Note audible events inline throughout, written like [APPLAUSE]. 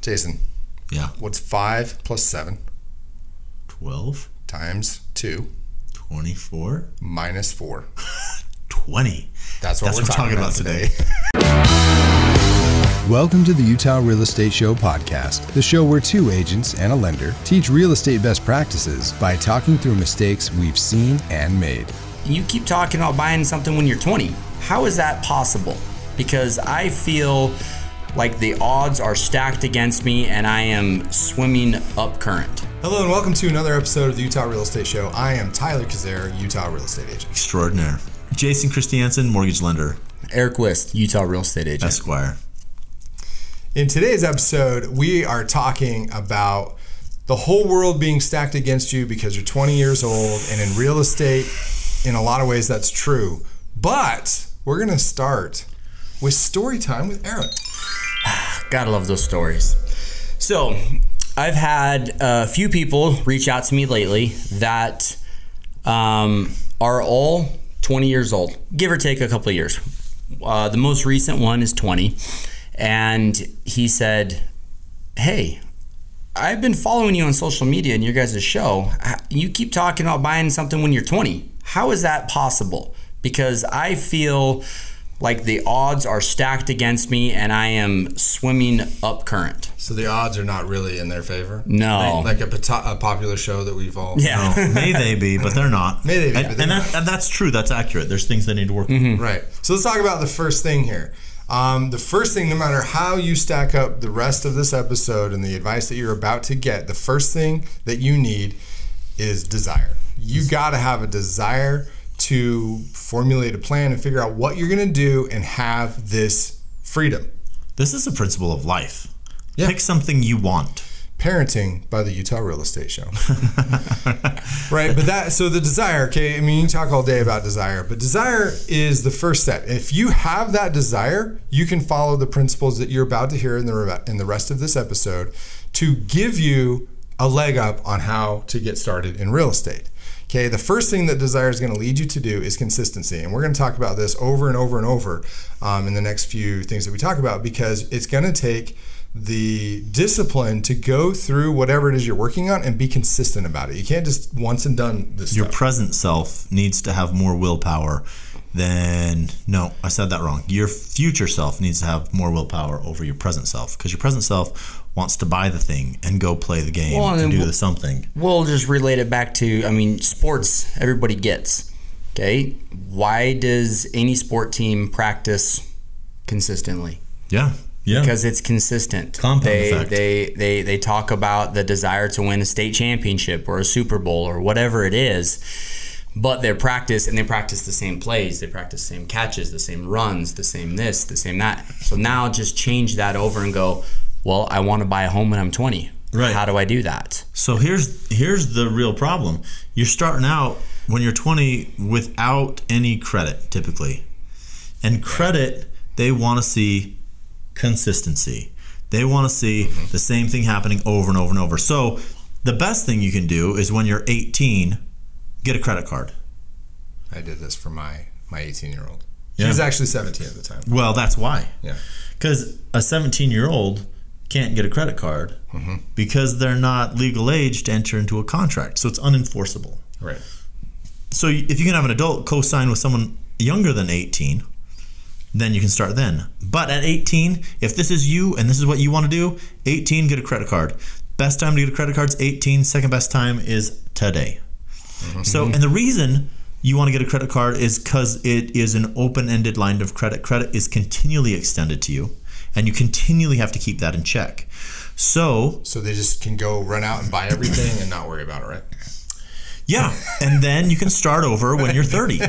Jason, Yeah. what's 5 plus 7 12, times 2 24, minus 4? [LAUGHS] 20. That's what That's we're what we're talking, talking about about today. [LAUGHS] Welcome to the Utah Real Estate Show podcast, the show where two agents and a lender teach real estate best practices by talking through mistakes we've seen and made. you keep talking about buying something when you're 20. How is that possible? Because I feel like the odds are stacked against me and I am swimming up current. Hello and welcome to another episode of the Utah Real Estate Show. I am Tyler Kazare, Utah Real Estate Agent. Extraordinaire. Jason Christiansen, mortgage lender, Aric Wist, Utah real estate agent. Esquire. In today's episode, we are talking about the whole world being stacked against you because you're 20 years old, and in real estate, in a lot of ways, that's true. But we're going to start with story time with Aric. Gotta love those stories. So, I've had a few people reach out to me lately that um, are all 20 years old, give or take a couple of years. Uh, the most recent one is 20, and he said, Hey, I've been following you on social media and your guys' show. You keep talking about buying something when you're 20. How is that possible? Because I feel like the odds are stacked against me and I am swimming up current. So the odds are not really in their favor. No. Like a, pota- a popular show that we've all. Yeah. No, [LAUGHS] may they be, but they're not. May they be, and, but they're and, that, and that's true. That's accurate. There's things they need to work on. Right. So let's talk about the first thing here. Um, the first thing, no matter how you stack up the rest of this episode and the advice that you're about to get, the first thing that you need is desire. You got to have a desire to formulate a plan and figure out what you're going to do and have this freedom. This is a principle of life. Yeah. Pick something you want. Parenting by the Utah Real Estate Show. [LAUGHS] right, but that so the desire, okay, I mean you talk all day about desire, but desire is the first step. If you have that desire, you can follow the principles that you're about to hear in the re- in the rest of this episode to give you a leg up on how to get started in real estate. Okay, the first thing that desire is going to lead you to do is consistency. And we're going to talk about this over and over and over um, in the next few things that we talk about because it's going to take the discipline to go through whatever it is you're working on and be consistent about it. You can't just once and done this Your stuff. present self needs to have more willpower than no, I said that wrong. Your future self needs to have more willpower over your present self because your present self wants to buy the thing and go play the game Well, and and do then the something. We'll just relate it back to, I mean, sports, everybody gets. Okay. Why does any sport team practice consistently? Yeah. Yeah. because it's consistent. Compound they, effect. They they they talk about the desire to win a state championship or a Super Bowl or whatever it is, but they practice and they practice the same plays, they practice the same catches, the same runs, the same this, the same that. So now just change that over and go. Well, I want to buy a home when I'm 20. Right. How do I do that? So here's here's the real problem. You're starting out when you're 20 without any credit typically. And credit they want to see consistency. They want to see mm-hmm. the same thing happening over and over and over. So the best thing you can do is when you're 18 get a credit card. I did this for my my 18 year old. She was actually 17 at the time. Well, that's why. Yeah. Cuz a 17-year-old can't get a credit card mm-hmm. because they're not legal age to enter into a contract. So it's unenforceable. Right. So if you can have an adult co-sign with someone younger than 18, then you can start then. But at 18, if this is you and this is what you want to do, 18 get a credit card. Best time to get a credit card is 18. Second best time is today. Mm-hmm. So and the reason you want to get a credit card is because it is an open-ended line of credit. Credit is continually extended to you, and you continually have to keep that in check. So So they just can go run out and buy everything and not worry about it, right? yeah, and then you can start over when you're 30. [LAUGHS]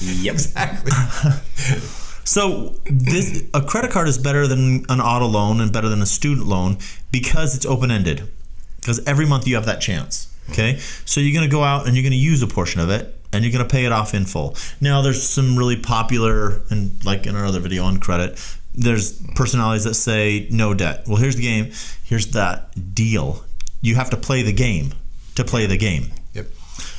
Yep. Exactly. [LAUGHS] So this a credit card is better than an auto loan and better than a student loan because it's open ended. Because every month you have that chance. Okay, so you're going to go out and you're going to use a portion of it and you're going to pay it off in full. Now there's some really popular and like in our other video on credit, there's personalities that say no debt. Well, here's the game. Here's that deal. You have to play the game to play the game. Yep.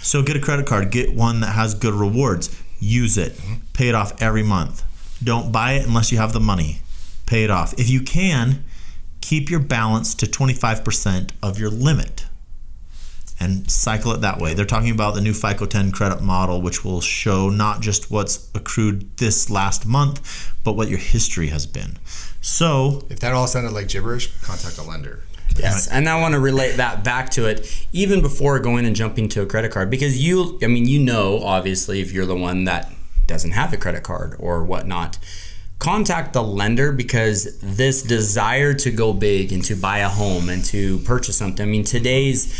So get a credit card, get one that has good rewards. Use it. Mm-hmm. Pay it off every month. Don't buy it unless you have the money. Pay it off. If you can, keep your balance to 25% of your limit and cycle it that way. They're talking about the new FICO 10 credit model, which will show not just what's accrued this last month, but what your history has been. So, If that all sounded like gibberish, contact a lender. Yes, and I want to relate that back to it even before going and jumping to a credit card because you, I mean, you know, obviously, if you're the one that doesn't have a credit card or whatnot, contact the lender because this desire to go big and to buy a home and to purchase something. I mean, today's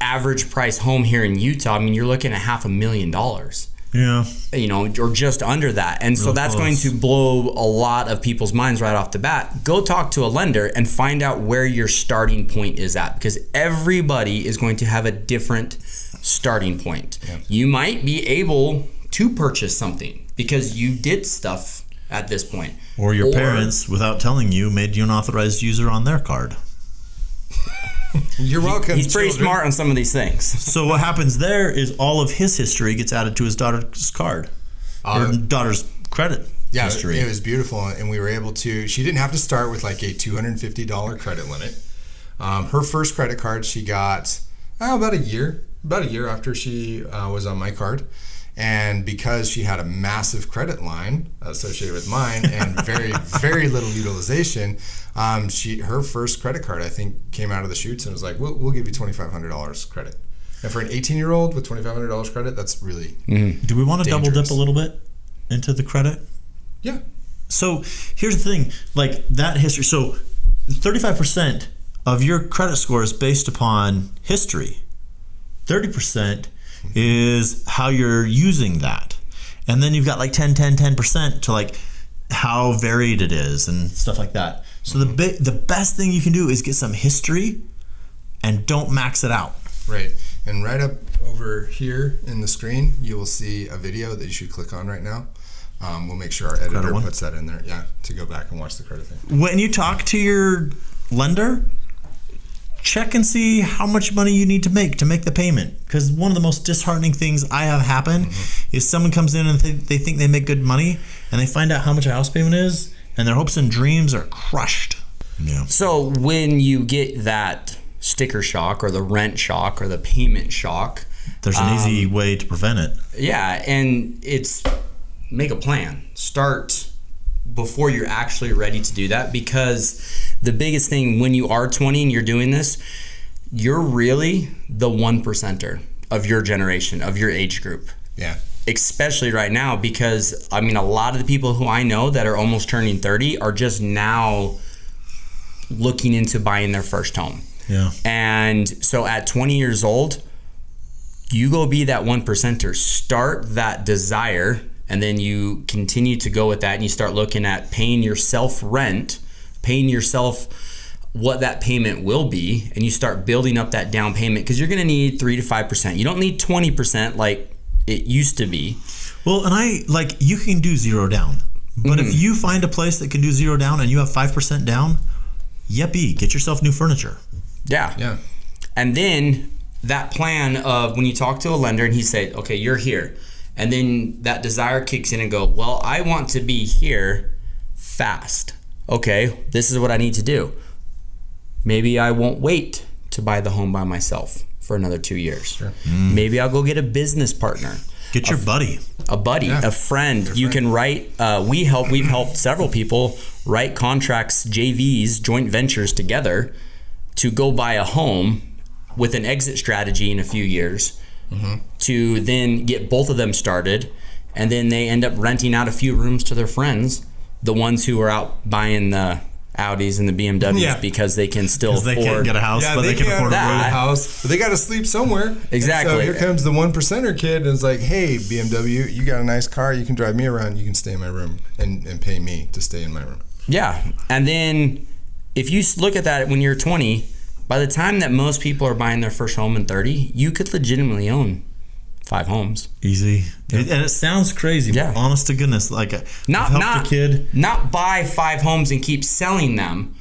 average price home here in Utah, I mean, you're looking at half a million dollars yeah. you know, or just under that. And so Real that's close. going to blow a lot of people's minds right off the bat. Go talk to a lender and find out where your starting point is at because everybody is going to have a different starting point. You might be able to purchase something because you did stuff at this point. Or your parents, without telling you, made you an authorized user on their card. [LAUGHS] You're welcome. He's pretty children. smart on some of these things. So what happens there is all of his history gets added to his daughter's card Uh, or daughter's credit Yeah, history. it was beautiful, and we were able to. She didn't have to start with like a two hundred and fifty dollar credit limit. Um, her first credit card she got oh, about a year, about a year after she uh, was on my card, and because she had a massive credit line associated with mine and [LAUGHS] very very little utilization, um, she her first credit card I think came out of the chutes and was like, "We'll, we'll give you twenty five hundred dollars credit." And for an eighteen year old with twenty five hundred dollars credit, that's really Do we want to double dip a little bit into the credit? yeah. So here's the thing, like that history. So 35% of your credit score is based upon history. 30% is how you're using that. And then you've got like 10 10 10% to like how varied it is and stuff like that. So the bi- the best thing you can do is get some history and don't max it out. Right. And right up over here in the screen, you will see a video that you should click on right now. Um, we'll make sure our editor puts that in there. Yeah, to go back and watch the credit thing. when you talk to your lender, check and see how much money you need to make to make the payment. Because one of the most disheartening things I have happen mm-hmm. is someone comes in and th- they think they make good money, and they find out how much a house payment is, and their hopes and dreams are crushed. Yeah. So when you get that sticker shock or the rent shock or the payment shock, There's an easy um, way to prevent it. yeah, and it's make a plan. Start before you're actually ready to do that because the biggest thing when you are 20 and you're doing this, you're really the one percenter of your generation, of your age group. Yeah. Especially right now, because I mean, a lot of the people who I know that are almost turning 30 are just now looking into buying their first home. Yeah. And so at 20 years old, you go be that one percenter. Start that desire, and then you continue to go with that, and you start looking at paying yourself rent, paying yourself what that payment will be, and you start building up that down payment because you're going to need three to five percent. You don't need 20 percent like it used to be. Well, and I like you can do zero down, but if mm. you find a place that can do zero down and you have five percent down, yippee, get yourself new furniture. Yeah. Yeah. And then that plan of when you talk to a lender and he said, okay, you're here. And then that desire kicks in and go, well, I want to be here fast. Okay, this is what I need to do. Maybe I won't wait to buy the home by myself for another two years. Maybe I'll go get a business partner Get your buddy. a buddy, Yeah. a friend. You can write. Uh, we help. We've helped several people write contracts, JVs, joint ventures together to go buy a home with an exit strategy in a few years. To then get both of them started, and then they end up renting out a few rooms to their friends, the ones who are out buying the Audis and the BMWs Yeah. because they can still Because they afford. can't get a house, Yeah, but they, can can't afford a a house, but they got to sleep somewhere. And Exactly. so here comes the one percenter kid, and it's like, "Hey, BMW, you got a nice car. You can drive me around. You can stay in my room and, and pay me to stay in my room." Yeah. And then if you look at that when you're 20, by the time that most people are buying their first home in 30, you could legitimately own five homes. Easy. It- and it sounds crazy, Yeah. but honest to goodness, like uh, Not not a kid not buy five homes and keep selling them.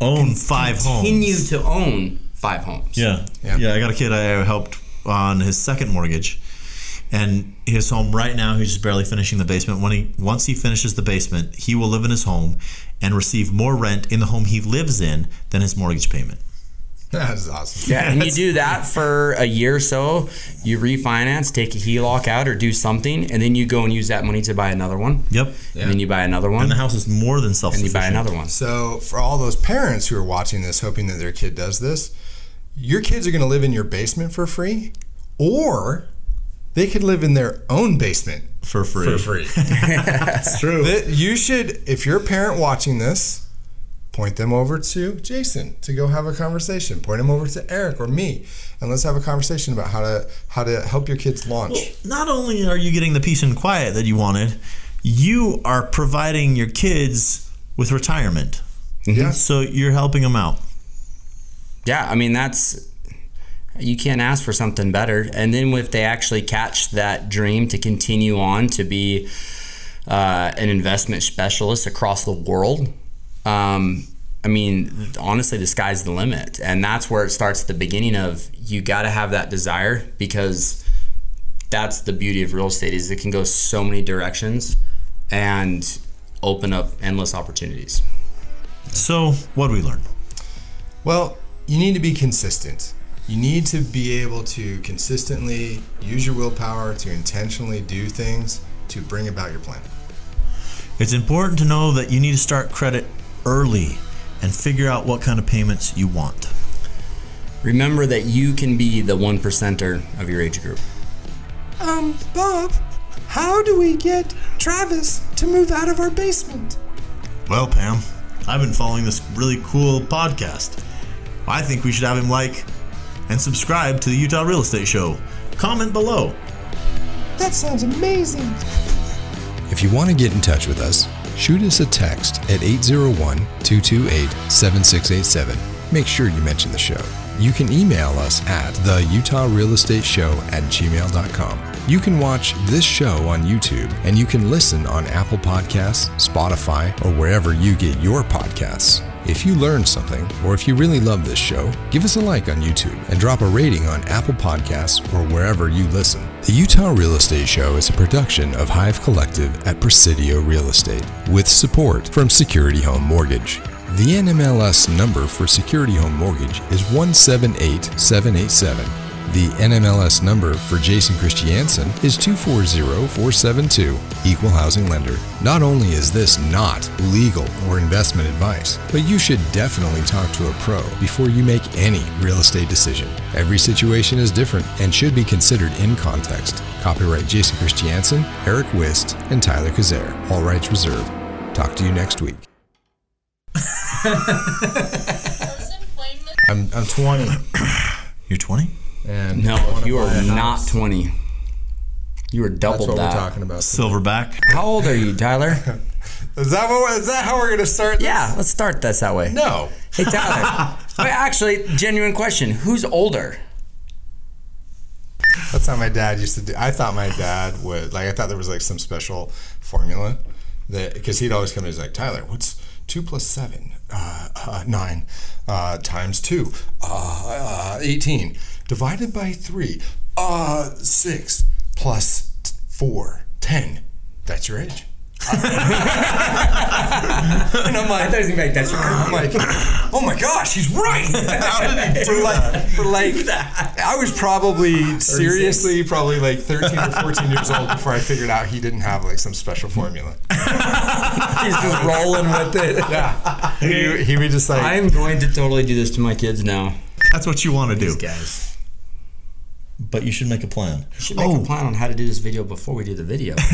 own five Continue homes. to own five homes. Yeah. Yeah. yeah. I got a kid I helped on his second mortgage. and his home right now he's just barely finishing the basement. When he once he finishes the basement, he will live in his home and receive more rent in the home he lives in than his mortgage payment. [LAUGHS] That is awesome. Yeah, and you do that for a year or so. You refinance, take a HELOC out, or do something, and then you go and use that money to buy another one. Yep. And then you buy another one, And the house is more than self and you buy another one. So, for all those parents who are watching this, hoping that their kid does this, your kids are going to live in your basement for free, or they could live in their own basement for free. for free. [LAUGHS] [LAUGHS] That's true. That you should, if you're a parent watching this, point them over to Jason to go have a conversation. Point them over to Aric or me, and let's have a conversation about how to how to help your kids launch. Not only are you getting the peace and quiet that you wanted, you are providing your kids with retirement. Yeah. So you're helping them out. Yeah, I mean that's you can't ask for something better. And then if they actually catch that dream to continue on to be uh, an investment specialist across the world, um, I mean, honestly, the sky's the limit, and that's where it starts. At the beginning of you got to have that desire because that's the beauty of real estate is it can go so many directions and open up endless opportunities. So what do we learn? Well, you need to be consistent. You need to be able to consistently use your willpower to intentionally do things to bring about your plan. It's important to know that you need to start credit early and figure out what kind of payments you want. Remember that you can be the one percenter of your age group. Um, Bob, how do we get Travis to move out of our basement? Well, Pam, I've been following this really cool podcast. I think we should have him like and subscribe to the Utah Real Estate Show. Comment below. That sounds amazing. If you want to get in touch with us, shoot us a text at 801 228 7687. Make sure you mention the show. You can email us at the Utah Real Estate Show at gmail.com. You can watch this show on YouTube and you can listen on Apple Podcasts, Spotify, or wherever you get your podcasts. If you learned something, or if you really love this show, give us a like on YouTube and drop a rating on Apple Podcasts or wherever you listen. The Utah Real Estate Show is a production of Hive Collective at Presidio Real Estate, with support from Security Home Mortgage. The NMLS number for Security Home Mortgage is 178787. The NMLS number for Jason Christiansen is 240472, Equal Housing Lender. Not only is this not legal or investment advice, but you should definitely talk to a pro before you make any real estate decision. Every situation is different and should be considered in context. Copyright Jason Christiansen, Aric Wist, and Tyler Kazare. All rights reserved. Talk to you next week. [LAUGHS] I'm, I'm 20. You're 20? And No, you are not house. 20. You are That's double what that. we're talking about. Silverback. How old are you, Tyler? [LAUGHS] Is that what? Is that how we're gonna start? This? yeah, let's start this that way. No. Hey, Tyler. [LAUGHS] Wait, actually, genuine question. Who's older? That's how my dad used to do. I thought my dad would like. I thought there was like some special formula that because he'd always come in. He's like, Tyler, what's two plus seven? Uh, uh, nine uh, times two. Uh, uh, Eighteen divided by three. Uh, six plus t- four. Ten. That's your age. [LAUGHS] and I'm like, doesn't make that I'm like, oh my gosh, he's right. [LAUGHS] for like, for like, I was probably seriously probably like 13 or 14 years old before I figured out he didn't have like some special formula. [LAUGHS] He's just rolling with it. Yeah, he, he would just like, I'm going to totally do this to my kids now. That's what you want to do. These guys. But you should make a plan. We should make Oh. a plan on how to do this video before we do the video. [LAUGHS]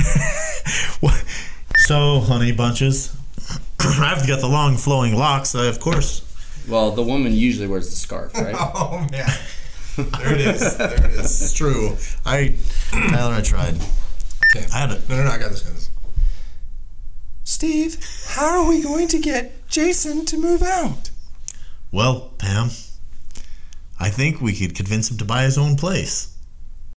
So, honey bunches, [CLEARS THROAT] I've got the long flowing locks, uh, of course. well, the woman usually wears the scarf, right? [LAUGHS] oh man, there it is, there it is. It's true. I, Tyler, I tried. Okay, I had it. no, no, no, I got this. Got this. Steve, how are we going to get Jason to move out? Well, Pam, I think we could convince him to buy his own place.